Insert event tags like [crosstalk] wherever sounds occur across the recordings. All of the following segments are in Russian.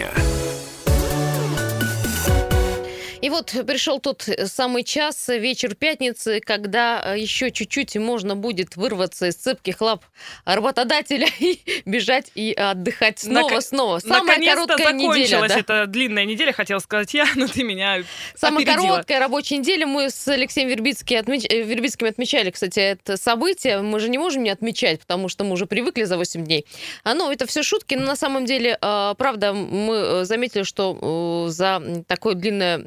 дня. И вот пришел тот самый час, вечер пятницы, когда э, еще чуть-чуть можно будет вырваться из цепких лап работодателя [laughs] и бежать и отдыхать снова, Нак- снова. Самая короткая неделя. да. эта длинная неделя, хотела сказать я, [laughs] но ты меня Самая опередила. короткая рабочая неделя. Мы с Алексеем Вербицким, отмеч... э, Вербицким отмечали, кстати, это событие. Мы же не можем не отмечать, потому что мы уже привыкли за 8 дней. А, ну, это все шутки, но на самом деле, э, правда, мы э, заметили, что э, за такое длинное,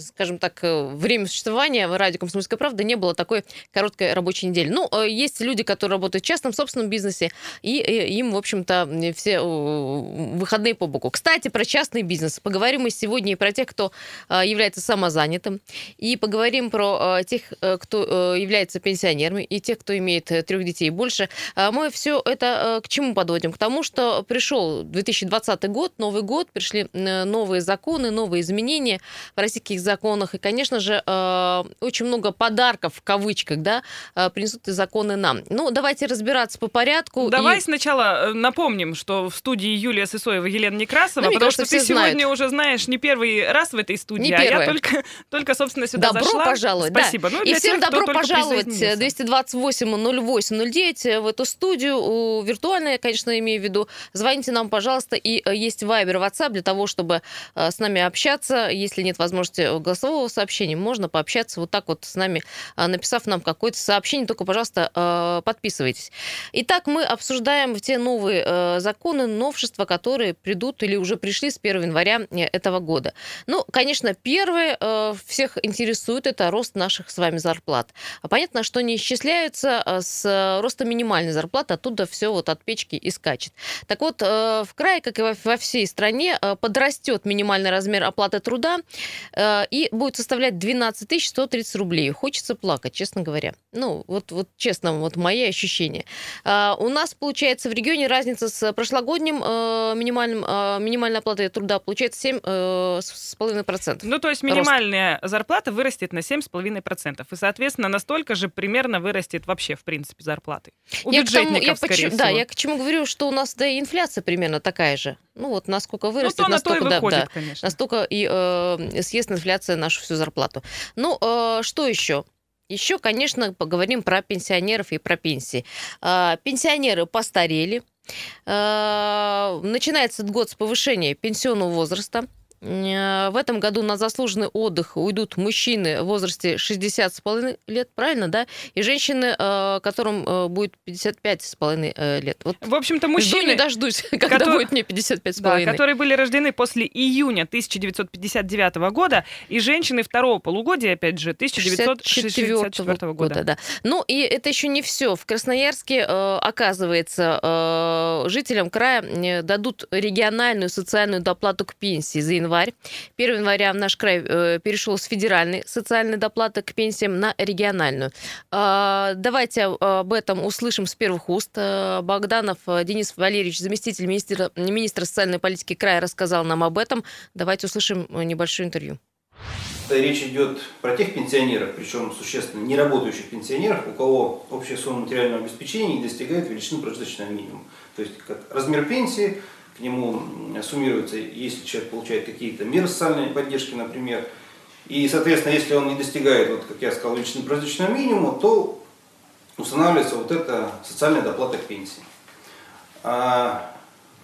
скажем так, э, время существования в радио «Комсомольская правда» не было такой короткой рабочей недели. Ну, э, есть люди, которые работают в частном собственном бизнесе, и э, им, в общем-то, все выходные по боку. Кстати, про частный бизнес. Поговорим мы сегодня и про тех, кто является самозанятым, и поговорим про тех, кто является пенсионерами, и тех, кто имеет трех детей и больше. А Мы все это к чему подводим? К тому, что пришел 2020 год, Новый год, пришли новые законы, новые изменения в российских законах, и, конечно же, э, очень много подарков, в кавычках, да, э, принесут и законы нам. Ну, давайте разбираться по порядку. Давай и- сначала э, напомним, что в студии Юлия Сысоева, Елена Некрасова, Ну, потому кажется, что ты знают. сегодня уже знаешь не первый раз в этой студии, Не а я только, только собственно, сюда Добро зашла. пожаловать, да. Спасибо. Ну, и всем тех, добро пожаловать присоединился. 228 08 09 в эту студию, виртуально, я, конечно, имею в виду. Звоните нам, пожалуйста, и есть Viber, WhatsApp для того, чтобы с нами общаться. Если нет возможности голосового сообщения, можно пообщаться вот так вот с нами, э, написав нам какое-то сообщение. Только, пожалуйста, э, подписывайтесь. Итак, мы обсуждаем те новые э, законы, новшества, которые придут или уже пришли с 1 января э, этого года. Ну, конечно, первое э, всех интересует это рост наших с вами зарплат. А понятно, что не исчисляются э, с э, роста минимальной зарплаты, оттуда все вот от печки и скачет. Так вот, э, в крае, как и во, всей стране, э, подрастет минимальный размер оплаты труда э, и будет составлять 12 130 рублей. Хочется плакать, честно говоря. Ну, вот, вот честно, вот мои ощущения. А, У нас, получается, в регионе разница с прошлогодним э, минимальным, э, минимальной оплатой труда получается 7,5%. Ну, то есть Рост. минимальная зарплата вырастет на 7,5%. И, соответственно, настолько же примерно вырастет вообще, в принципе, зарплаты. У Я к тому- бюджетников, я скорее почему- всего. Да, я к чему говорю, что у нас да и инфляция примерно такая же. Ну вот насколько ну, вырастет, на то настолько, да, выходит, да, конечно. настолько и э, съест инфляция нашу всю зарплату. Ну, э, что еще? Еще, конечно, поговорим про пенсионеров и про пенсии. А, Пенсионеры постарели. А, Начинается год с повышения пенсионного возраста. Э, В этом году на заслуженный отдых уйдут мужчины в возрасте 60 с половиной лет, правильно, да? И женщины, э, которым э, будет 55 с половиной э, лет. Вот В общем-то, Жду не мужчины, дождусь, [laughs] когда Котор- будет мне 55 с да, половиной. которые были рождены после июня 1959 года, и женщины второго полугодия, опять же, 1964 года. да. Ну и это еще не все. В Красноярске, оказывается, жителям края э, дадут региональную социальную доплату к пенсии за январь. 1 января наш край э, перешел с федеральной социальной доплаты к пенсиям на региональную. Э, Давайте об этом услышим с первых уст. Э, Богданов э, Денис Валерьевич, заместитель министра, министра социальной политики края, рассказал нам об этом. Давайте услышим э, небольшое интервью. Речь идет про тех пенсионеров, причем существенно не работающих пенсионеров, у кого общая сумма материального обеспечения не достигает величины прожиточного минимума. То есть как размер пенсии, к нему суммируется, если человек получает какие-то меры социальной поддержки, например, и, соответственно, если он не достигает, вот, как я сказал, величины прожиточного минимума, то устанавливается вот эта социальная доплата к пенсии. А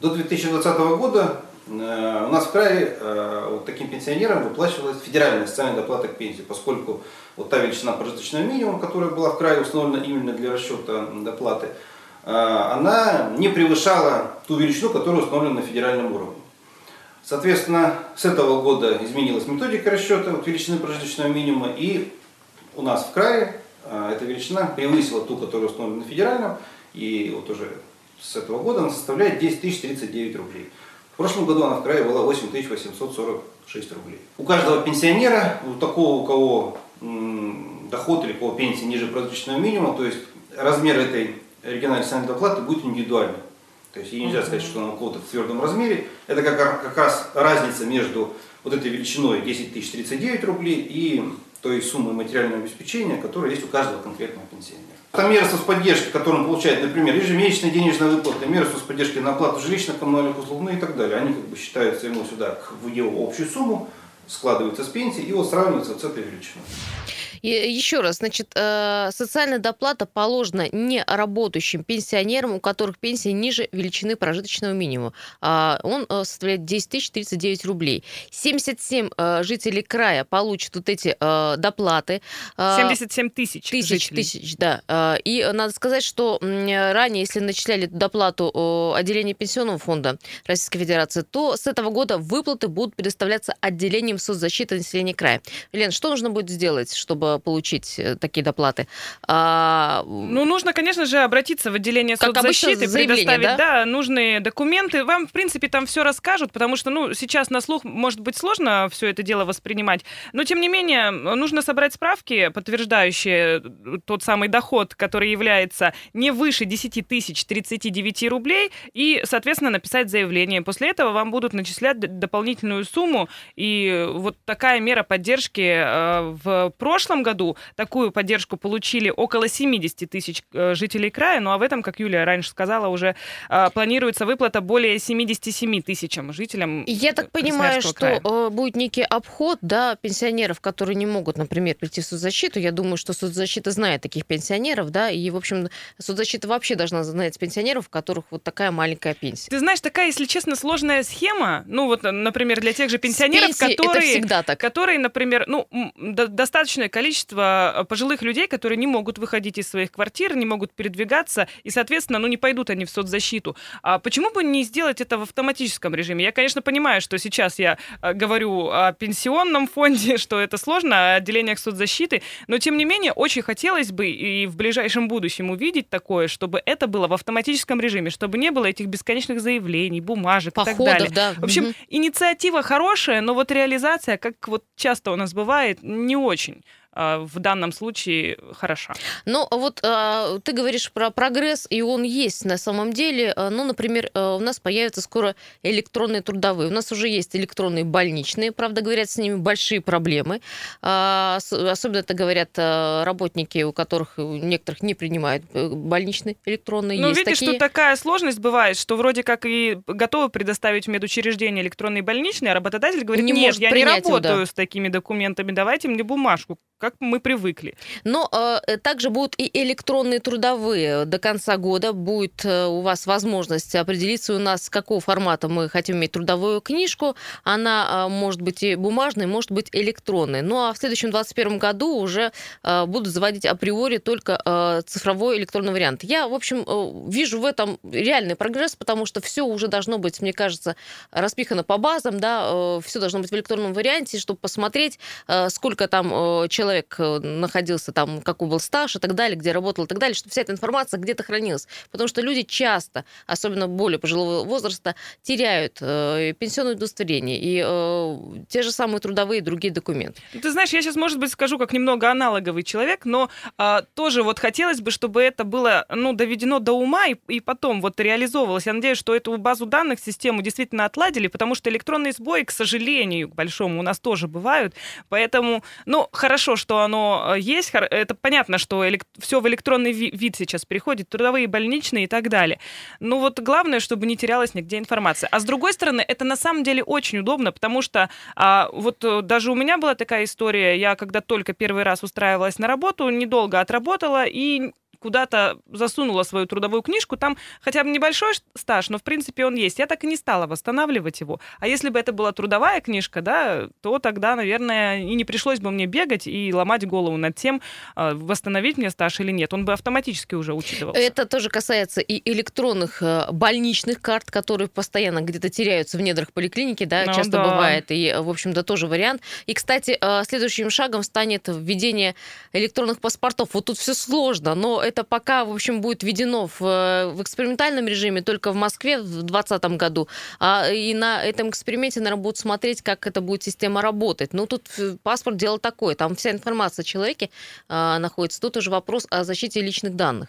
до 2020 года э, у нас в крае э, вот таким пенсионерам выплачивалась федеральная социальная доплата к пенсии, поскольку вот та величина прожиточного минимума, которая была в крае установлена именно для расчета доплаты, она не превышала ту величину, которая установлена на федеральном уровне. Соответственно, с этого года изменилась методика расчета вот, величины прожиточного минимума, и у нас в крае э, эта величина превысила ту, которая установлена на федеральном, и вот уже с этого года она составляет 10 039 рублей. В прошлом году она в крае была 8 846 рублей. У каждого пенсионера, у такого, у кого доход или у кого пенсия ниже прожиточного минимума, то есть размер этой региональной социальной доплаты будет индивидуальный. То есть нельзя сказать, что она у кого-то в твердом размере. Это как, как раз разница между вот этой величиной 10 039 рублей и той суммы материального обеспечения, которая есть у каждого конкретного пенсионера. Это меры соцподдержки, которые он получает, например, ежемесячная денежная выплата, меры соцподдержки на оплату жилищных коммунальных услуг, ну и так далее. Они как бы считаются ему сюда в его общую сумму, складываются с пенсии и вот сравниваются с этой величиной. И еще раз, значит, э, социальная доплата положена не работающим пенсионерам, у которых пенсия ниже величины прожиточного минимума. А, он э, составляет 10 тысяч 39 рублей. 77 э, жителей края получат вот эти доплаты. 77 тысяч Тысяч, жителей. тысяч, да. И надо сказать, что ранее, если начисляли доплату отделение Пенсионного фонда Российской Федерации, то с этого года выплаты будут предоставляться отделением соцзащиты населения края. Лен, что нужно будет сделать, чтобы получить э, такие доплаты. А... Ну, нужно, конечно же, обратиться в отделение как соцзащиты, предоставить да? Да, нужные документы. Вам, в принципе, там все расскажут, потому что, ну, сейчас на слух может быть сложно все это дело воспринимать. Но, тем не менее, нужно собрать справки, подтверждающие тот самый доход, который является не выше 10 тысяч 39 рублей, и, соответственно, написать заявление. После этого вам будут начислять дополнительную сумму, и вот такая мера поддержки э, в прошлом году такую поддержку получили около 70 тысяч э, жителей края, ну а в этом, как Юлия раньше сказала, уже э, планируется выплата более 77 тысячам жителям Я так понимаю, что края. Э, будет некий обход да, пенсионеров, которые не могут, например, прийти в соцзащиту. Я думаю, что соцзащита знает таких пенсионеров, да, и, в общем, соцзащита вообще должна знать пенсионеров, у которых вот такая маленькая пенсия. Ты знаешь, такая, если честно, сложная схема, ну вот, например, для тех же пенсионеров, которые, которые, например, ну, достаточное количество количество э, пожилых людей, которые не могут выходить из своих квартир, не могут передвигаться, и, соответственно, ну, не пойдут они в соцзащиту. А почему бы не сделать это в автоматическом режиме? Я, конечно, понимаю, что сейчас я э, говорю о пенсионном фонде, [laughs] что это сложно, о отделениях соцзащиты, но, тем не менее, очень хотелось бы и в ближайшем будущем увидеть такое, чтобы это было в автоматическом режиме, чтобы не было этих бесконечных заявлений, бумажек Походов, и так далее. Да. В общем, угу. инициатива хорошая, но вот реализация, как вот часто у нас бывает, не очень. А, в данном случае хороша. Ну, вот а, ты говоришь про прогресс, и он есть на самом деле. А, ну, например, у нас появятся скоро электронные трудовые. У нас уже есть электронные больничные, правда, говорят, с ними большие проблемы. Особенно это говорят работники, у которых некоторых не принимают э, больничные электронные. Ну, видишь, такие. что такая сложность бывает, что вроде как и готовы предоставить в медучреждение электронные больничные, а работодатель говорит, не нет, я не работаю его, да. с такими документами, давайте мне бумажку как мы привыкли. Но э, также будут и электронные трудовые. До конца года будет э, у вас возможность определиться у нас, какого формата мы хотим иметь трудовую книжку. Она э, может быть и бумажной, может быть электронной. Ну а в следующем 2021 году уже э, будут заводить априори только э, цифровой электронный вариант. Я, в общем, э, вижу в этом реальный прогресс, потому что все уже должно быть, мне кажется, распихано по базам, да, э, все должно быть в электронном варианте, чтобы посмотреть, э, сколько там э, человек человек э, находился там, какой был стаж и так далее, где работал и так далее, чтобы вся эта информация где-то хранилась. Потому что люди часто, особенно более пожилого возраста, теряют э, пенсионное удостоверение и э, те же самые трудовые и другие документы. Ты знаешь, я сейчас, может быть, скажу как немного аналоговый человек, но э, тоже вот хотелось бы, чтобы это было ну, доведено до ума и, и потом вот реализовывалось. Я надеюсь, что эту базу данных, систему действительно отладили, потому что электронные сбои, к сожалению, к большому, у нас тоже бывают. Поэтому, ну, хорошо, что оно э, есть. Это понятно, что все в электронный вид сейчас переходит, трудовые, больничные и так далее. Но вот главное, чтобы не терялась нигде информация. А с другой стороны, это на самом деле очень удобно, потому что а, вот э, даже у меня была такая история, я когда только первый раз устраивалась на работу, недолго отработала и куда-то засунула свою трудовую книжку, там хотя бы небольшой стаж, но в принципе он есть. Я так и не стала восстанавливать его. А если бы это была трудовая книжка, да, то тогда, наверное, и не пришлось бы мне бегать и ломать голову над тем, а, восстановить мне стаж или нет. Он бы автоматически уже учитывался. Это тоже касается и электронных э, больничных карт, которые постоянно где-то теряются в недрах поликлиники, да, ну, часто да. бывает. И, в общем-то, тоже вариант. И, кстати, э, следующим шагом станет введение электронных паспортов. Вот тут все сложно, но это это пока, в общем, будет введено в, в экспериментальном режиме только в Москве в 2020 году. А, и на этом эксперименте, наверное, будут смотреть, как эта будет система работать. Ну, тут паспорт дело такое. Там вся информация о человеке а, находится. Тут уже вопрос о защите личных данных.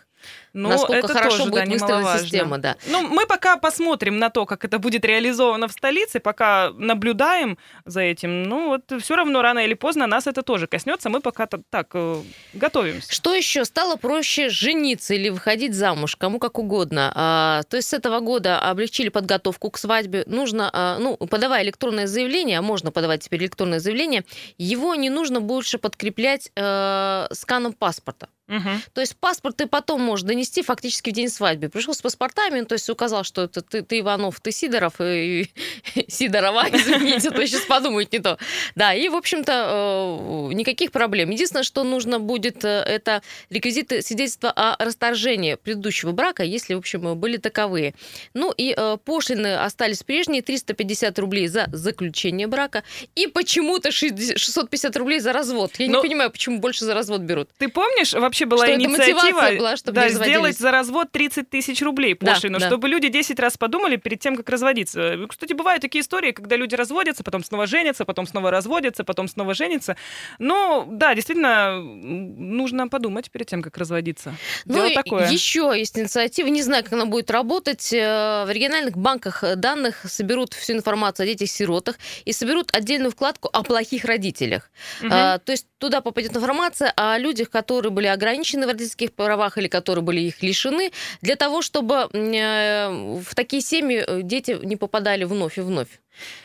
Ну, Насколько это хорошо тоже, будет да, выстроена система, да. Ну, мы пока посмотрим на то, как это будет реализовано в столице, пока наблюдаем за этим. Ну, вот все равно рано или поздно нас это тоже коснется. Мы пока так э, готовимся. Что еще? Стало проще жениться или выходить замуж, кому как угодно. А, то есть с этого года облегчили подготовку к свадьбе. Нужно, а, ну, подавая электронное заявление, а можно подавать теперь электронное заявление, его не нужно больше подкреплять э, сканом паспорта. Угу. То есть паспорт ты потом можешь донести фактически в день свадьбы. Пришел с паспортами, то есть указал, что это ты, ты Иванов, ты Сидоров, и, и [laughs] Сидорова, [laughs] извините, то сейчас подумают не то. Да, и, в общем-то, э, никаких проблем. Единственное, что нужно будет, э, это реквизиты свидетельства о расторжении предыдущего брака, если, в общем, были таковые. Ну и э, пошлины остались прежние, 350 рублей за заключение брака и почему-то 650 рублей за развод. Я Но... не понимаю, почему больше за развод берут. Ты помнишь, вообще вообще была что инициатива была, чтобы да, сделать за развод 30 тысяч рублей пошлину, да, чтобы люди 10 раз подумали перед тем, как разводиться. Кстати, бывают такие истории, когда люди разводятся, потом снова женятся, потом снова разводятся, потом снова женятся. Ну, да, действительно, нужно подумать перед тем, как разводиться. Ну, Дело такое. еще есть инициатива, не знаю, как она будет работать. Э, в региональных банках данных соберут всю информацию о детях-сиротах и соберут отдельную вкладку о плохих родителях. Угу. А, то есть туда попадет информация о людях, которые были ограничены ограничены в родительских правах или которые были их лишены, для того, чтобы э, в такие семьи э, дети не попадали вновь и вновь.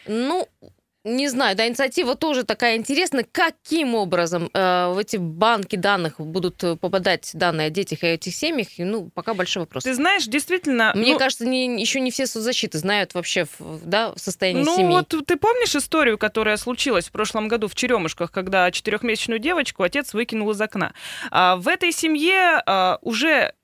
Ну, не знаю, да, инициатива тоже такая интересная. Каким образом э, в эти банки данных будут э, попадать данные о детях и о этих семьях? Ну, пока большой вопрос. Ты знаешь, действительно... Мне ну, кажется, не, еще не все соцзащиты знают вообще да, состояние ну, семьи. Ну, вот ты помнишь историю, которая случилась в прошлом году в Черемушках, когда четырехмесячную девочку отец выкинул из окна? А, в этой семье а, уже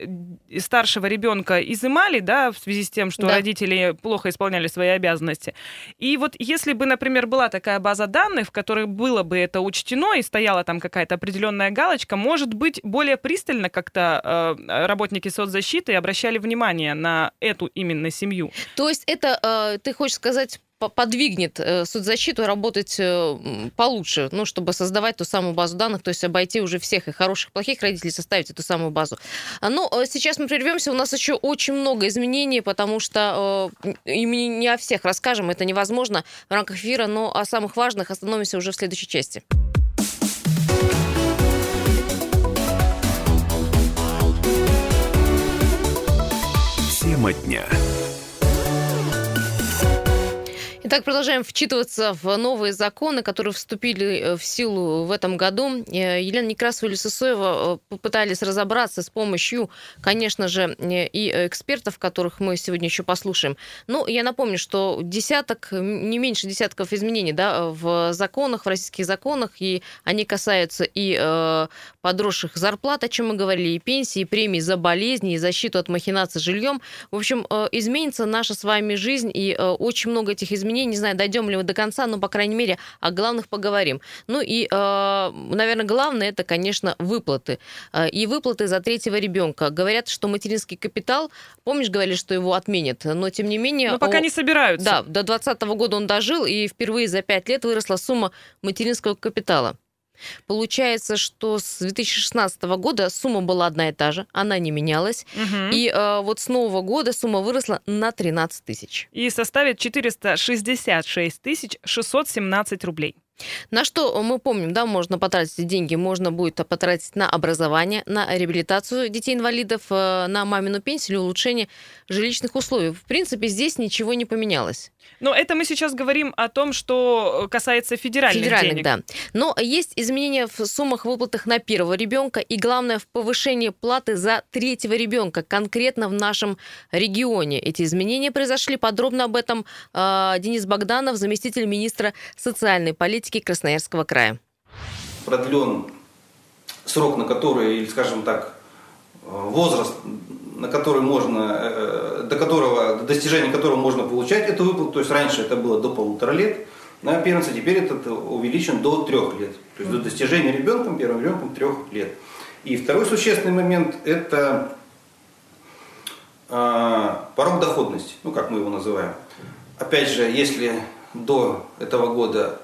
старшего ребенка изымали, да, в связи с тем, что да. родители плохо исполняли свои обязанности. И вот если бы, например, была такая база данных, в которой было бы это учтено и стояла там какая-то определенная галочка, может быть, более пристально как-то э, работники соцзащиты обращали внимание на эту именно семью. То есть это, э, ты хочешь сказать, подвигнет э, соцзащиту работать э, получше, ну, чтобы создавать ту самую базу данных, то есть обойти уже всех и хороших, и плохих родителей, составить эту самую базу. Но э, сейчас мы прервемся, у нас еще очень много изменений, потому что и мы не о всех расскажем, это невозможно в рамках эфира, но о самых важных остановимся уже в следующей части. Тема дня. Итак, продолжаем вчитываться в новые законы, которые вступили э, в силу в этом году. Э, Елена Некрасова и Лисосоева э, попытались разобраться с помощью, конечно же, и экспертов, которых мы сегодня еще послушаем. Ну, я напомню, что десяток, не меньше десятков изменений да, в законах, в российских законах, и они касаются и подросших зарплат, о чем мы говорили, и пенсии, и премий за болезни, и защиту от махинаций жильем. В общем, изменится наша с вами жизнь, и очень много этих изменений Не знаю, дойдем ли мы до конца, но, по крайней мере, о главных поговорим. Ну и, э, наверное, главное это, конечно, выплаты. Э, и выплаты за третьего ребенка. Говорят, что материнский капитал, помнишь, говорили, что его отменят, но тем не менее... Но пока о... не собираются. Да, до 2020 года он дожил, и впервые за пять лет выросла сумма материнского капитала. Получается, что с 2016 года сумма была одна и та же, она не менялась. Угу. И э, вот с нового года сумма выросла на 13 тысяч. И составит 466 тысяч 617 рублей. На что мы помним, да, можно потратить деньги, можно будет потратить на образование, на реабилитацию детей-инвалидов, э, на мамину пенсию или улучшение жилищных условий. В принципе, здесь ничего не поменялось. Но это мы сейчас говорим о том, что касается федеральных, федеральных денег. да. Но есть изменения в суммах выплатах на первого ребенка и, главное, в повышении платы за третьего ребенка, конкретно в нашем регионе. Эти изменения произошли. Подробно об этом э, Денис Богданов, заместитель министра социальной политики Красноярского края. Продлен срок, на который, или, скажем так, возраст на который можно, э, до которого, до достижения которого можно получать эту выплату, то есть раньше это было до полутора лет, на первенца теперь это увеличен до трех лет, то есть до достижения ребенком, первым ребенком трех лет. И второй существенный момент – это э, порог доходности, ну как мы его называем. Опять же, если до этого года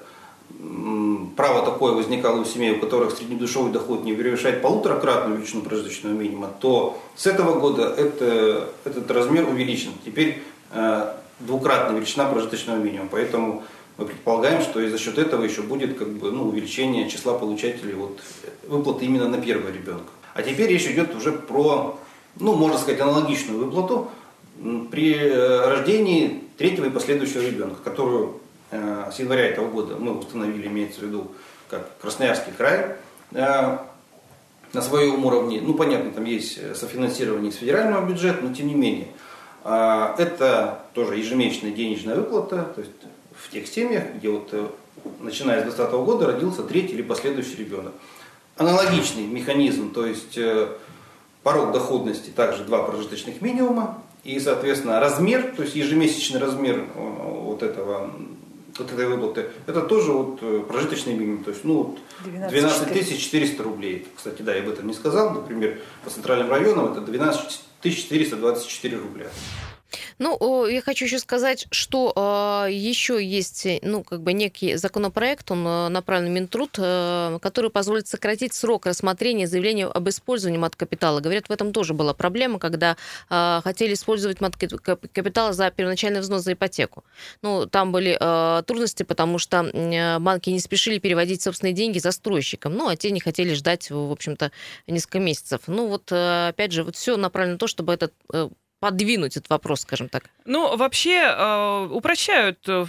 право такое возникало у семей, у которых среднедушевой доход не превышает полуторакратную величину прожиточного минимума, то с этого года это, этот размер увеличен. Теперь э, двукратная величина прожиточного минимума. Поэтому мы предполагаем, что и за счет этого еще будет как бы, ну, увеличение числа получателей вот, выплаты именно на первого ребенка. А теперь речь идет уже про, ну, можно сказать, аналогичную выплату при э, рождении третьего и последующего ребенка, которую с января этого года мы установили, имеется в виду, как Красноярский край, э, на своем уровне. Ну, понятно, там есть софинансирование из федерального бюджета, но тем не менее. Это тоже ежемесячная денежная выплата, то есть в тех семьях, где вот начиная с 2020 года родился третий или последующий ребенок. Аналогичный механизм, то есть порог доходности также два прожиточных минимума, и, соответственно, размер, то есть ежемесячный размер э, вот этого вот этой выплаты, это тоже вот э, прожиточный минимум, то есть ну, 12 400 рублей. Кстати, да, я об этом не сказал, например, по центральным районам это 12 424 рубля. Ну, я хочу еще сказать, что а, еще есть, ну, как бы некий законопроект, он а, направлен в Минтруд, а, который позволит сократить срок рассмотрения заявления об использовании мат-капитала. Говорят, в этом тоже была проблема, когда хотели использовать мат-капитал за первоначальный взнос за ипотеку. Ну, там были трудности, потому что банки не спешили переводить собственные деньги застройщикам, ну, а те не хотели ждать, в общем-то, несколько месяцев. Ну, вот, опять же, вот все направлено на то, чтобы этот э, подвинуть этот вопрос, скажем так? Ну, вообще э, упрощают э,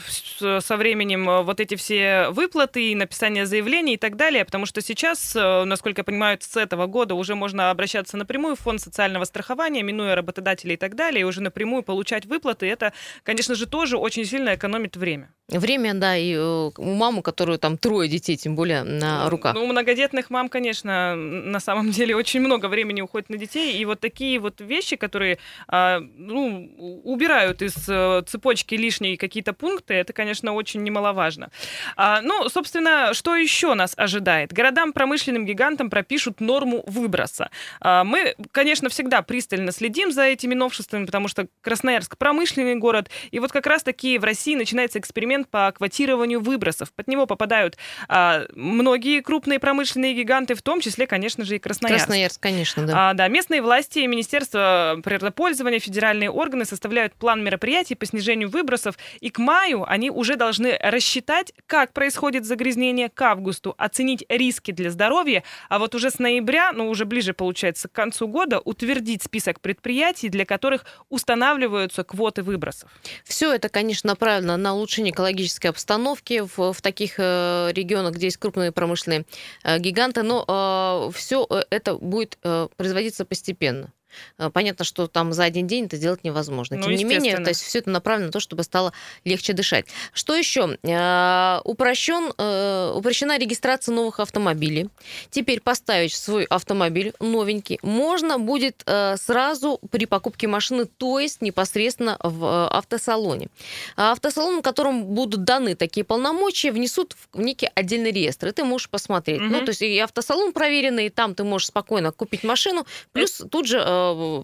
со временем э, вот эти все выплаты и написание заявлений и так далее, потому что сейчас, насколько я понимаю, с этого года уже можно обращаться напрямую в фонд социального страхования, минуя работодателей и так далее, и уже напрямую получать выплаты. Это, конечно же, тоже очень сильно экономит время. Время, да, и у мамы, которую там трое детей, тем более на руках. Ну, у многодетных мам, конечно, на самом деле очень много времени уходит на детей, и вот такие вот вещи, которые а, ну, убирают из э, цепочки лишние какие-то пункты, это, конечно, очень немаловажно. А, ну, собственно, что еще нас ожидает? Городам, промышленным гигантам пропишут норму выброса. А, мы, конечно, всегда пристально следим за этими новшествами, потому что Красноярск промышленный город, и вот как раз-таки в России начинается эксперимент инструмент по квотированию выбросов. Под него попадают а, многие крупные промышленные гиганты, в том числе, конечно же, и Красноярск. Красноярск, конечно, да. А, да, местные власти, Министерство природопользования, федеральные органы составляют план мероприятий по снижению выбросов, и к маю они уже должны рассчитать, как происходит загрязнение к августу, оценить риски для здоровья, а вот уже с ноября, ну уже ближе, получается, к концу года, утвердить список предприятий, для которых устанавливаются квоты выбросов. Все это, конечно, направлено на улучшение экологической обстановки в, в таких э, регионах, где есть крупные промышленные э, гиганты, но э, все это будет производиться постепенно. Э, понятно, что там за один день это делать невозможно. Ну, Тем не менее, то есть все это направлено на то, чтобы стало легче дышать. Что еще? Э, упрощен, э, упрощена регистрация новых автомобилей. Теперь поставить свой автомобиль новенький можно будет сразу при покупке машины, то есть непосредственно в автосалоне. Автосалон, которым будут даны такие полномочия, внесут в некий отдельный реестр, и ты можешь посмотреть. Угу. Ну, то есть и автосалон проверенный, и там ты можешь спокойно купить машину, плюс тут же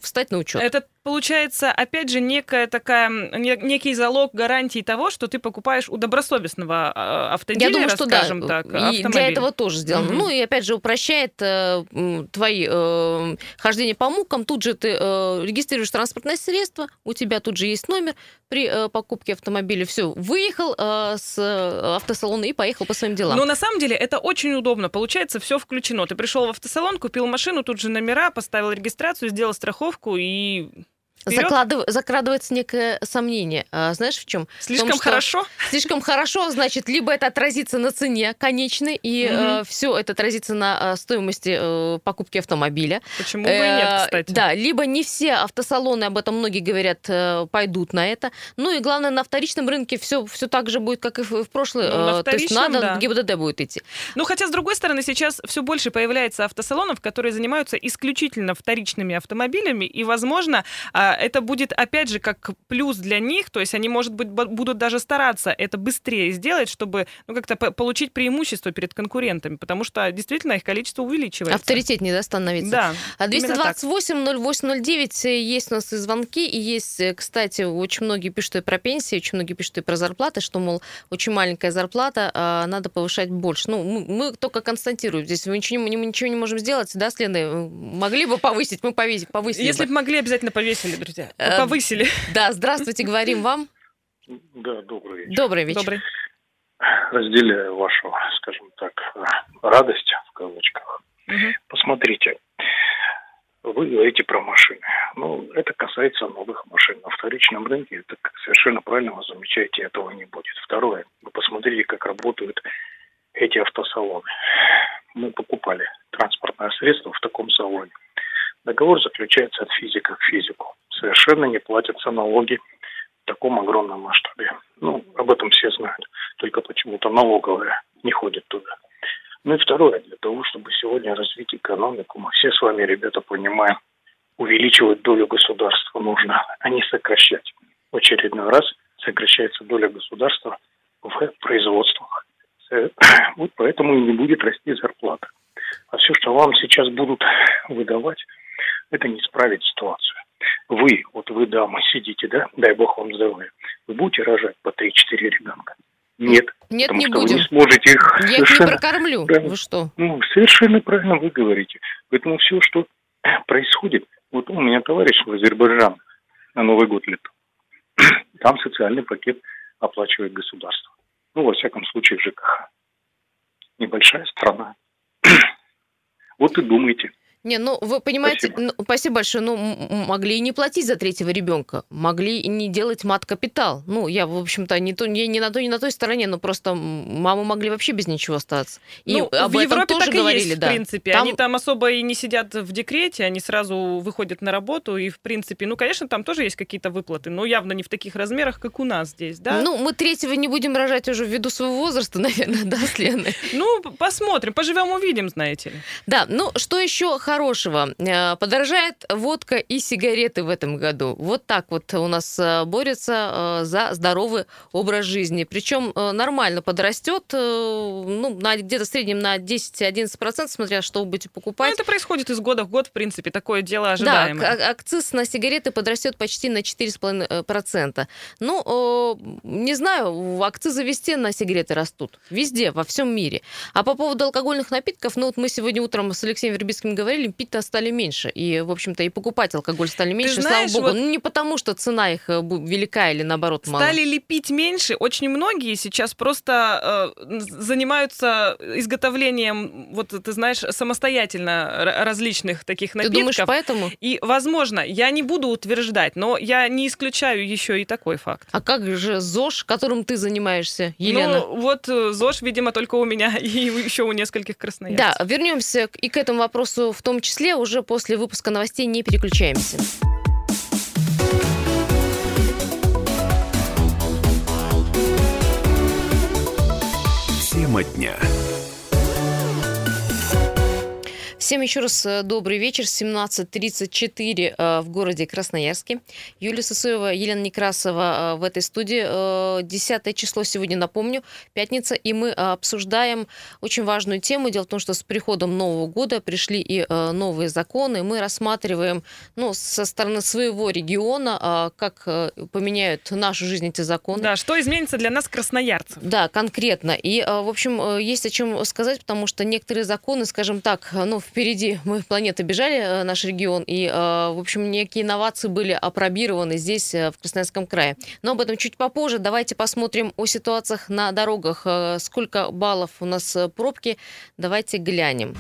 встать на учет. Это получается, опять же, некая такая, некий залог гарантии того, что ты покупаешь у добросовестного а, автодилера, Я думаю, что скажем да, так, и для этого тоже сделано. Угу. Ну и опять же упрощает э, твои э, хождения по мукам. Тут же ты э, регистрируешь транспортное средство, у тебя тут же есть номер при э, покупке автомобиля. Все, выехал э, с э, автосалона и поехал по своим делам. Но на самом деле это очень удобно. Получается, все включено. Ты пришел в автосалон, купил машину, тут же номера, поставил регистрацию, сделал страховку и Закладыв... Закрадывается некое сомнение. А, знаешь, в чем? Слишком в том, хорошо? Слишком хорошо, значит, либо это отразится на цене конечной, и угу. э, все это отразится на э, стоимости э, покупки автомобиля. Почему бы и нет, э, кстати? Да, либо не все автосалоны, об этом многие говорят, э, пойдут на это. Ну и главное, на вторичном рынке все, все так же будет, как и в, в прошлый. Ну, э, то есть надо, да. ГИБДД будет идти. Ну, хотя, с другой стороны, сейчас все больше появляется автосалонов, которые занимаются исключительно вторичными автомобилями, и, возможно, э, а, это будет, опять же, как плюс для них, то есть они, может быть, бу- будут даже стараться это быстрее сделать, чтобы ну, как-то по- получить преимущество перед конкурентами, потому что действительно их количество увеличивается. Авторитет не. Да. А именно так. 228-08-09 э, есть у нас и звонки, и есть, э, кстати, очень многие пишут и про пенсии, очень многие пишут и про зарплаты, что, мол, очень маленькая зарплата, а надо повышать больше. Ну, мы, мы только констатируем здесь, мы ничего, не- мы ничего не можем сделать, да, с Леной? Могли бы повысить, мы повесить, повысили Если бы могли, обязательно повесили, друзья. Э, Повысили. Да, здравствуйте, говорим вам. Да, добрый вечер. Добрый вечер. Добрый. Разделяю вашу, скажем так, радость в кавычках. Мгм. Посмотрите, вы говорите про машины. Ну, это касается новых машин. На вторичном рынке, это как совершенно правильно вы замечаете, этого не будет. Второе, вы посмотрите, как работают эти автосалоны. Мы покупали транспортное средство в таком салоне. Договор заключается от физика к физику. Совершенно не платятся налоги в таком огромном масштабе. Ну, об этом все знают. Только почему-то налоговая не ходит туда. Ну и второе, для того, чтобы сегодня развить экономику, мы все с вами, ребята, понимаем, увеличивать долю государства нужно, а не сокращать. В очередной раз сокращается доля государства в производствах. Э, Вот поэтому и не будет расти зарплата. А все, что вам сейчас будут выдавать, это не исправит ситуацию. Вы, вот вы, дамы, сидите, да, дай бог вам здоровья, вы будете рожать по 3-4 ребенка? Нет, Нет, потому не что будем. вы не сможете их Я их не совершенно прокормлю. правильно. Вы что? ну, совершенно правильно вы говорите. Поэтому все, что [clears throat] происходит, вот у меня товарищ в Азербайджан на Новый год летал. [clears throat] Там социальный пакет оплачивает государство. Ну, во всяком случае, ЖКХ. Небольшая страна. [clears throat] Вот и думайте. Не, ну вы понимаете, Спасибо. ну, спасибо большое. Ну, могли и не платить за третьего ребенка, могли и не делать мат-капитал. Ну, я, в общем-то, не, то, не, не на той, не на той стороне, но просто мамы могли вообще без ничего остаться. И Ну, об в этом Европе тоже так и говорили, есть, да. в принципе. Там- Они там особо и не сидят в декрете, они сразу выходят на работу, и, в принципе, ну, конечно, там тоже есть какие-то выплаты, но явно не в таких размерах, как у нас здесь, да? Ну, мы третьего не будем рожать уже ввиду своего возраста, [laughs] наверное, да, с Леной? Ну, посмотрим, поживем, увидим, знаете ли. Да, ну что еще хорошего? Э, Подорожает водка и сигареты в этом году. Вот так вот у нас э, борются э, за здоровый образ жизни. Причем нормально подрастет, ну, на, где-то в среднем на 10-11%, смотря что вы будете Ну, покупать. это происходит из года в год, в принципе, такое дело Да, ожидаемое. к- а- акциз на сигареты подрастет почти на 4,5%. Ну, не знаю, акцизы везде на сигареты растут. Везде, во всем мире. А по поводу алкогольных напитков, ну вот мы сегодня утром с Алексеем Вербицким говорили, пить-то стали меньше. И, в общем-то, и покупать алкоголь стали меньше, знаешь, слава богу. вот- Ну, не потому, что цена их э, велика или, наоборот, мало. Стали лепить меньше. Очень многие сейчас просто э, занимаются изготовлением, вот ты знаешь, самостоятельно различных таких Ты напитков. думаешь, поэтому? И, возможно, я не буду утверждать, но я не исключаю еще и такой факт. А как же ЗОЖ, которым ты занимаешься, Елена? Ну, вот э, ЗОЖ, видимо, только у меня [laughs] и еще у нескольких красноярцев. Да, вернемся и к этому вопросу в том числе уже после выпуска новостей. Не переключаемся. Тема дня. Всем еще раз э, добрый вечер. 17.34 э, в городе Красноярске. Юлия Сысоева, Елена Некрасова э, в этой студии. Э, 10 число сегодня, напомню, пятница. И мы обсуждаем очень важную тему. Дело в том, что с приходом Нового года пришли и новые законы. Мы рассматриваем ну, со стороны своего региона, как поменяют нашу жизнь эти законы. Да, что изменится для нас, красноярцев? Да, конкретно. И, в общем, есть о чем сказать, потому что некоторые законы, скажем так, ну, впереди мы планеты бежали, э, наш регион, и, э, в общем, некие инновации были опробированы здесь, э, в Красноярском крае. Но об этом чуть попозже. Давайте посмотрим о ситуациях на дорогах. Сколько баллов у нас пробки? Давайте глянем.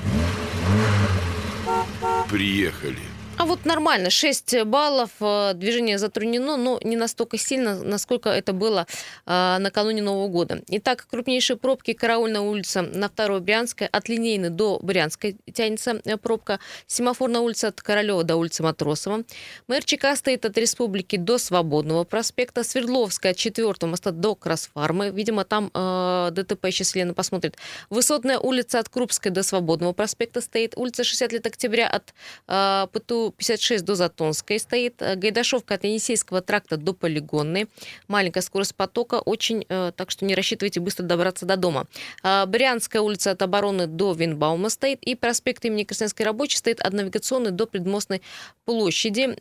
Приехали. А вот нормально, 6 баллов, э, движение затруднено, но не настолько сильно, насколько это было э, накануне Нового года. Итак, крупнейшие пробки, Караульная улица на 2 Брянской, от Линейной до Брянской тянется э, пробка, Семафорная улица от Королева до улицы Матросова, Мэр ЧК стоит от Республики до Свободного проспекта, Свердловская от 4 моста до Красфармы, видимо, там э, ДТП сейчас Лена посмотрит, Высотная улица от Крупской до Свободного проспекта стоит, улица 60 лет октября от э, ПТУ Ю-56 до Затонской стоит, Гайдашовка от Енисейского тракта до Полигонной. Маленькая скорость потока, очень, так что не рассчитывайте быстро добраться до дома. Брянская улица от Обороны до Винбаума стоит, и проспект имени Крестьянской рабочей стоит от Навигационной до Предмостной площади.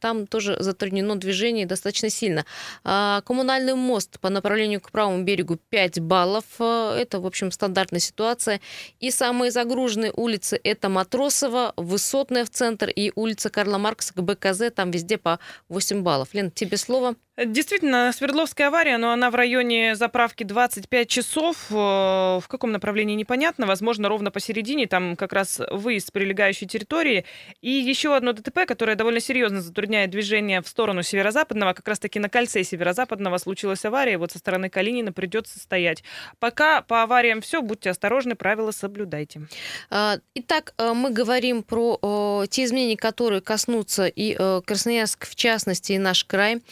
Там тоже затруднено движение достаточно сильно. Коммунальный мост по направлению к правому берегу 5 баллов. Это, в общем, стандартная ситуация. И самые загруженные улицы – это Матросова, Высотная в центр и улица Карла Маркса к БКЗ. Там везде по 8 баллов. Лен, тебе слово. Действительно, Свердловская авария, но она в районе заправки 25 часов. Э, в каком направлении непонятно. Возможно, ровно посередине. Там как раз выезд с прилегающей территории. И еще одно ДТП, которое довольно серьезно затрудняет движение в сторону северо-западного. Как раз-таки на кольце северо-западного случилась авария. Вот со стороны Калинина придется стоять. Пока по авариям все. Будьте осторожны, правила соблюдайте. А, итак, э, мы говорим про те изменения, которые коснутся и э, Красноярск, в частности, и наш край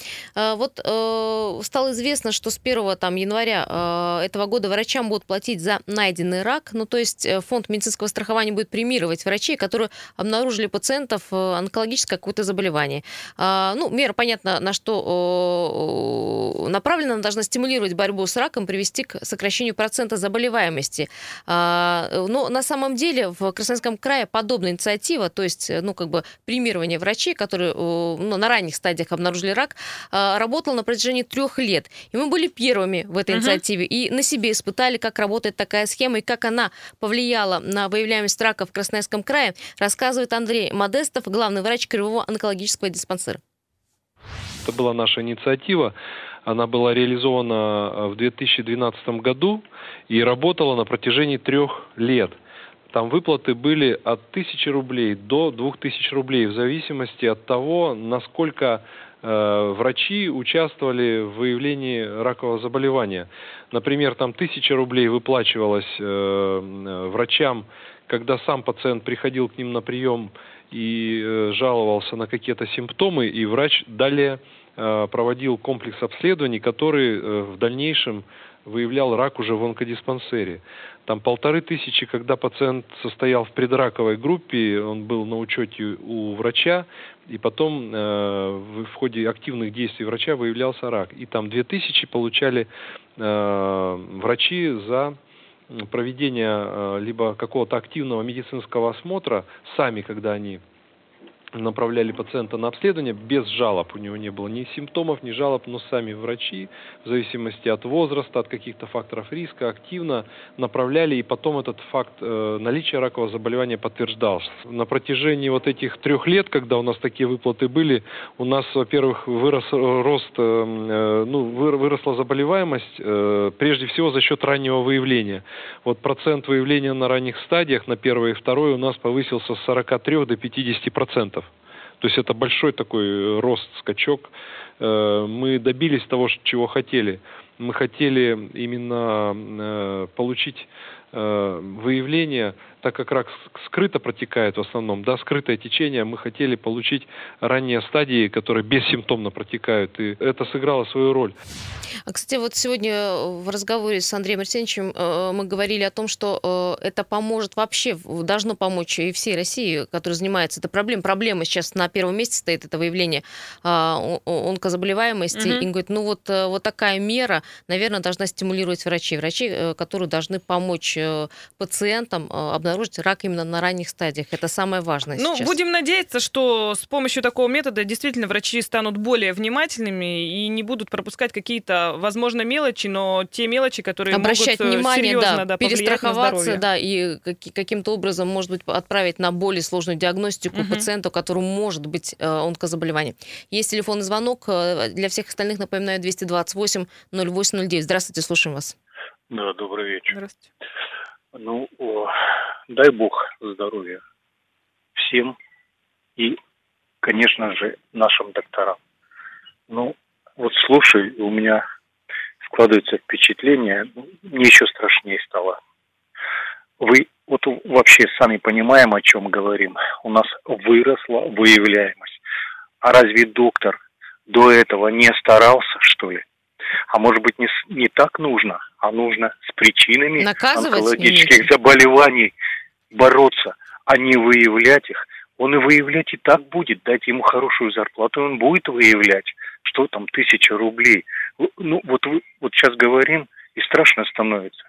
вот э, стало известно, что с 1 там, января э, этого года врачам будут платить за найденный рак. Ну, то есть э, фонд медицинского страхования будет премировать врачей, которые обнаружили пациентов э, онкологическое какое-то заболевание. Э, ну, мера, понятно, на что э, направлена, она должна стимулировать борьбу с раком, привести к сокращению процента заболеваемости. Э, но на самом деле в Красноярском крае подобная инициатива, то есть, ну, как бы премирование врачей, которые э, ну, на ранних стадиях обнаружили рак, э, работал на протяжении трех лет. И мы были первыми в этой uh-huh. инициативе и на себе испытали, как работает такая схема и как она повлияла на выявляемость рака в Красноярском крае, рассказывает Андрей Модестов, главный врач Кривого онкологического диспансера. Это была наша инициатива. Она была реализована э, в 2012 году и работала на протяжении трех лет. Там выплаты были от 1000 рублей до 2000 рублей в зависимости от того, насколько врачи участвовали в выявлении ракового заболевания. Например, там тысяча рублей выплачивалось э, э, врачам, когда сам пациент приходил к ним на прием и жаловался на какие-то симптомы, и врач далее проводил комплекс обследований, который в дальнейшем выявлял рак уже в онкодиспансере. Там полторы тысячи, когда пациент состоял в предраковой группе, он был на учете у врача, и потом э, в ходе активных действий врача выявлялся рак. И там две тысячи получали э, врачи за проведение э, либо какого-то активного медицинского осмотра сами, когда они направляли пациента на обследование без жалоб. У него не было ни симптомов, ни жалоб, но сами врачи, в зависимости от возраста, от каких-то факторов риска, активно направляли, и потом этот факт э, наличия ракового заболевания подтверждался. На протяжении вот этих трех лет, когда у нас такие выплаты были, у нас, во-первых, вырос рост, э, э ну, выросла заболеваемость, э, прежде всего за счет раннего выявления. Вот процент выявления на ранних стадиях, на первой и второй, у нас повысился с 43 до 50 процентов. То есть это большой такой э, рост, скачок. Э, мы добились того, чего хотели. Мы хотели именно э, получить выявление так как рак скрыто протекает в основном, да, скрытое течение, мы хотели получить ранние стадии, которые бессимптомно протекают, и это сыграло свою роль. А, кстати, вот сегодня в разговоре с Андреем Арсеньевичем э, мы говорили о том, что э, это поможет вообще, должно помочь и всей России, которая занимается этой проблемой. Проблема сейчас на первом месте стоит, это выявление а, онкозаболеваемости. Угу. И говорит, ну вот, э, вот такая мера, наверное, должна стимулировать врачей. Врачи, которые должны помочь пациентам обнаружить обнаружить рак именно на ранних стадиях. Это самое важное ну, сейчас. будем надеяться, что с помощью такого метода действительно врачи станут более внимательными и не будут пропускать какие-то, возможно, мелочи, но те мелочи, которые Обращать могут э, внимание, серьезно да, да, перестраховаться, да, и каким-то образом, может быть, отправить на более сложную диагностику угу. пациенту, которому может быть э, онкозаболевание. Есть телефонный звонок. Э, для всех остальных, напоминаю, 228 0809. Здравствуйте, слушаем вас. Да, добрый вечер. Здравствуйте. Ну, о, дай бог здоровья всем и, конечно же, нашим докторам. Ну, вот слушай, у меня складывается впечатление, мне еще страшнее стало. Вы вот вообще сами понимаем, о чем говорим. У нас выросла выявляемость. А разве доктор до этого не старался, что ли? А может быть, не, не так нужно, а нужно с причинами онкологических заболеваний бороться, а не выявлять их. Он и выявлять и так будет. Дать ему хорошую зарплату, он будет выявлять, что там тысяча рублей. Ну, вот, вот сейчас говорим, и страшно становится.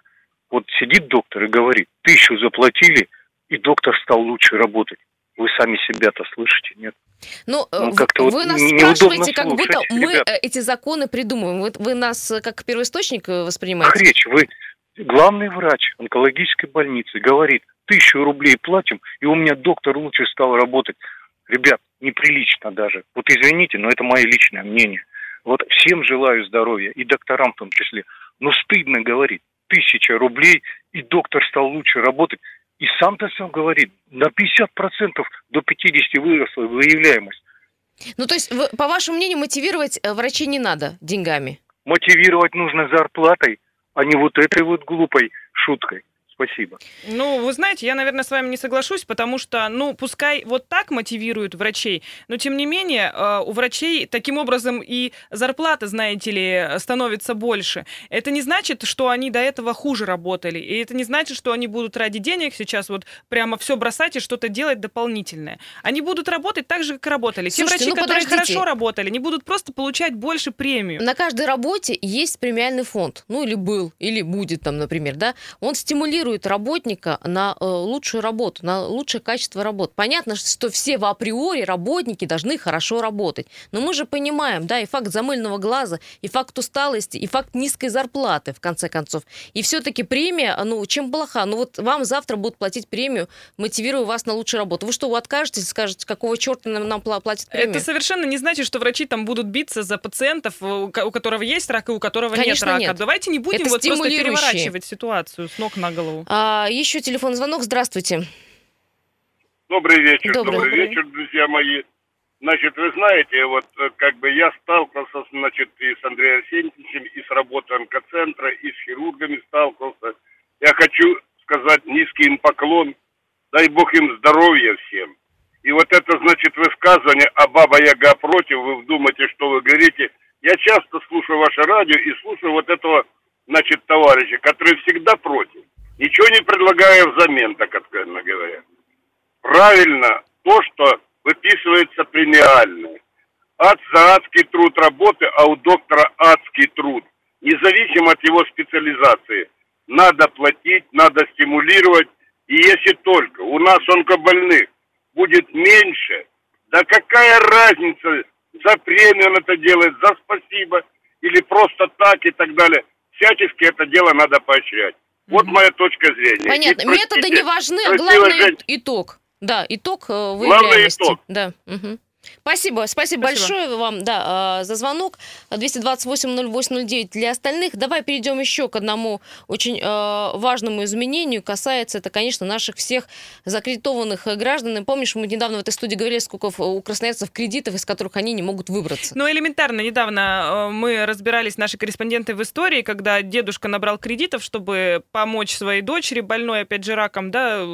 Вот сидит доктор и говорит, тысячу заплатили, и доктор стал лучше работать. Вы сами себя-то слышите, нет? Ну, ну как-то вы вот нас спрашиваете, как будто мы ребят. эти законы придумываем. Вы, вы нас как первоисточник э, воспринимаете? Речь, вы главный врач онкологической больницы говорит, тысячу рублей платим, и у меня доктор лучше стал работать. Ребят, неприлично даже. Вот извините, но это мое личное мнение. Вот всем желаю здоровья, и докторам в том числе. Но стыдно говорить, тысяча рублей, и доктор стал лучше работать. И сам-то сам говорит, на 50% до 50% выросла выявляемость. Ну, то есть, по вашему мнению, мотивировать э, врачей не надо деньгами? Мотивировать нужно зарплатой, а не вот этой вот глупой шуткой. Спасибо. Ну, вы знаете, я, наверное, с вами не соглашусь, потому что, ну, пускай вот так мотивируют врачей, но тем не менее э, у врачей таким образом и зарплата, знаете ли, становится больше. Это не значит, что они до этого хуже работали, и это не значит, что они будут ради денег сейчас вот прямо все бросать и что-то делать дополнительное. Они будут работать так же, как и работали. Те Слушайте, врачи, ну, которые подождите. хорошо работали, они будут просто получать больше премию. На каждой работе есть премиальный фонд, ну или был, или будет там, например, да, он стимулирует мотивирует работника на э, лучшую работу, на лучшее качество работы. Понятно, что все в априори работники должны хорошо работать. Но мы же понимаем, да, и факт замыльного глаза, и факт усталости, и факт низкой зарплаты, в конце концов. И все-таки премия, ну, чем плоха? Ну, вот вам завтра будут платить премию, мотивируя вас на лучшую работу. Вы что, вы откажетесь, скажете, какого черта нам, нам платят премию? Это совершенно не значит, что врачи там будут биться за пациентов, у которого есть рак и у которого Конечно, нет рака. Нет. Давайте не будем Это вот просто переворачивать ситуацию с ног на голову. А, еще телефон звонок. Здравствуйте. Добрый вечер. Добрый, Добрый вечер, друзья мои. Значит, вы знаете, вот э, как бы я сталкивался, значит, и с Андреем Арсеньевичем, и с работой онкоцентра, и с хирургами сталкивался. Я хочу сказать низкий им поклон. Дай Бог им здоровья всем. И вот это, значит, высказывание «А баба Яга против», вы вдумайте, что вы говорите. Я часто слушаю ваше радио и слушаю вот этого, значит, товарища, который всегда против ничего не предлагая взамен, так откровенно говоря. Правильно то, что выписывается премиальное. Ад за адский труд работы, а у доктора адский труд. Независимо от его специализации. Надо платить, надо стимулировать. И если только у нас онкобольных будет меньше, да какая разница, за премию он это делает, за спасибо, или просто так и так далее. Всячески это дело надо поощрять. Вот моя точка зрения. Понятно. И, простите, Методы не важны, а главное итог. Да, итог э, выявляемости. Главный итог. Да. Угу. Спасибо, спасибо, спасибо большое вам да, а, за звонок. 228-08-09 для остальных. Давай перейдем еще к одному очень э, важному изменению. Касается это, конечно, наших всех закредитованных граждан. И помнишь, мы недавно в этой студии говорили, сколько у красноярцев кредитов, из которых они не могут выбраться. Ну, элементарно. Недавно э, мы разбирались, наши корреспонденты в истории, когда дедушка набрал кредитов, чтобы помочь своей дочери, больной, опять же, раком, да,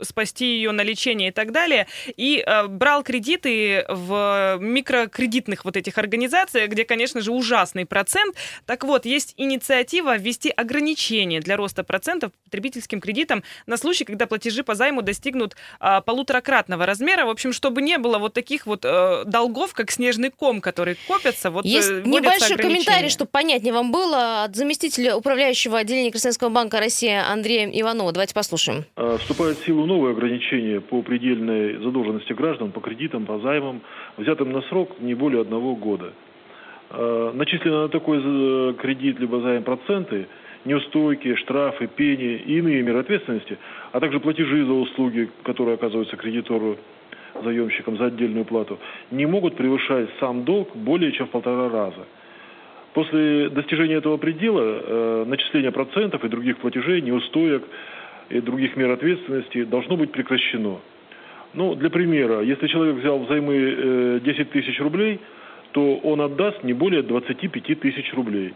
спасти ее на лечение и так далее. И э, брал кредиты в микрокредитных вот этих организациях, где, конечно же, ужасный процент. Так вот, есть инициатива ввести ограничения для роста процентов потребительским кредитам на случай, когда платежи по займу достигнут а, полуторакратного размера. В общем, чтобы не было вот таких вот а, долгов, как снежный ком, которые копятся. Вот, есть э, небольшой комментарий, чтобы понятнее вам было, от заместителя управляющего отделения Красноярского банка России Андрея Иванова. Давайте послушаем. А, вступают в силу новые ограничения по предельной задолженности граждан по кредитам, по займам займом, взятым на срок не более одного года. А, начислены на такой э, кредит либо займ проценты, неустойки, штрафы, пени и иные меры ответственности, а также платежи за услуги, которые оказываются кредитору заемщикам за отдельную плату, не могут превышать сам долг более чем в полтора раза. После достижения этого предела э, начисление процентов и других платежей, неустоек и других мер ответственности должно быть прекращено. Ну, для примера, если человек взял взаймы э, 10 тысяч рублей, то он отдаст не более 25 тысяч рублей.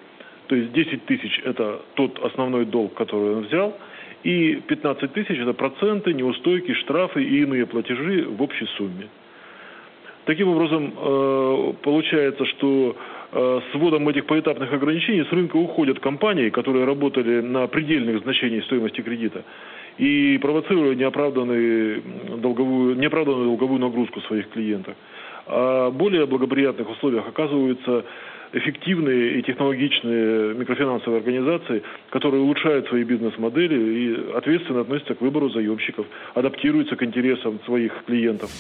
То есть 10 тысяч – это тот основной долг, который он взял, и 15 тысяч – это проценты, неустойки, штрафы и иные платежи в общей сумме. Таким образом, э, получается, что э, с вводом этих поэтапных ограничений с рынка уходят компании, которые работали на предельных значениях стоимости кредита, и провоцировали неоправданную долговую, неоправданную долговую нагрузку своих клиентов. А более благоприятных условиях оказываются эффективные и технологичные микрофинансовые организации, которые улучшают свои бизнес-модели и ответственно относятся к выбору заемщиков, адаптируются к интересам своих клиентов.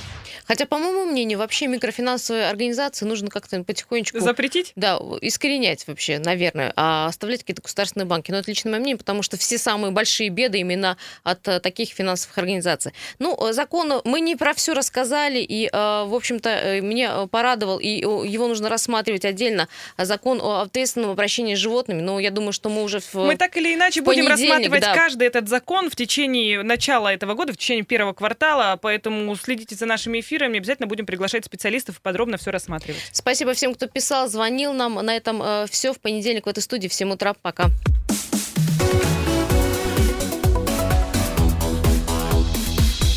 Хотя, по моему мнению, вообще микрофинансовые организации нужно как-то потихонечку... Запретить? Да, искоренять вообще, наверное, а оставлять какие-то государственные банки. Но это лично мое мнение, потому что все самые большие беды именно от э, таких финансовых организаций. Ну, э, закон мы не про все рассказали, и, э, в общем-то, меня порадовал, и его нужно рассматривать отдельно закон о ответственном обращении с животными. Но я думаю, что мы уже в Мы так или иначе будем рассматривать да. каждый этот закон в течение начала этого года, в течение первого квартала, поэтому следите за нашими эфирами, обязательно будем приглашать специалистов и подробно все рассматривать. Спасибо всем, кто писал, звонил нам. На этом э, все. В понедельник в этой студии. Всем утра. Пока.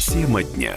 Тема дня.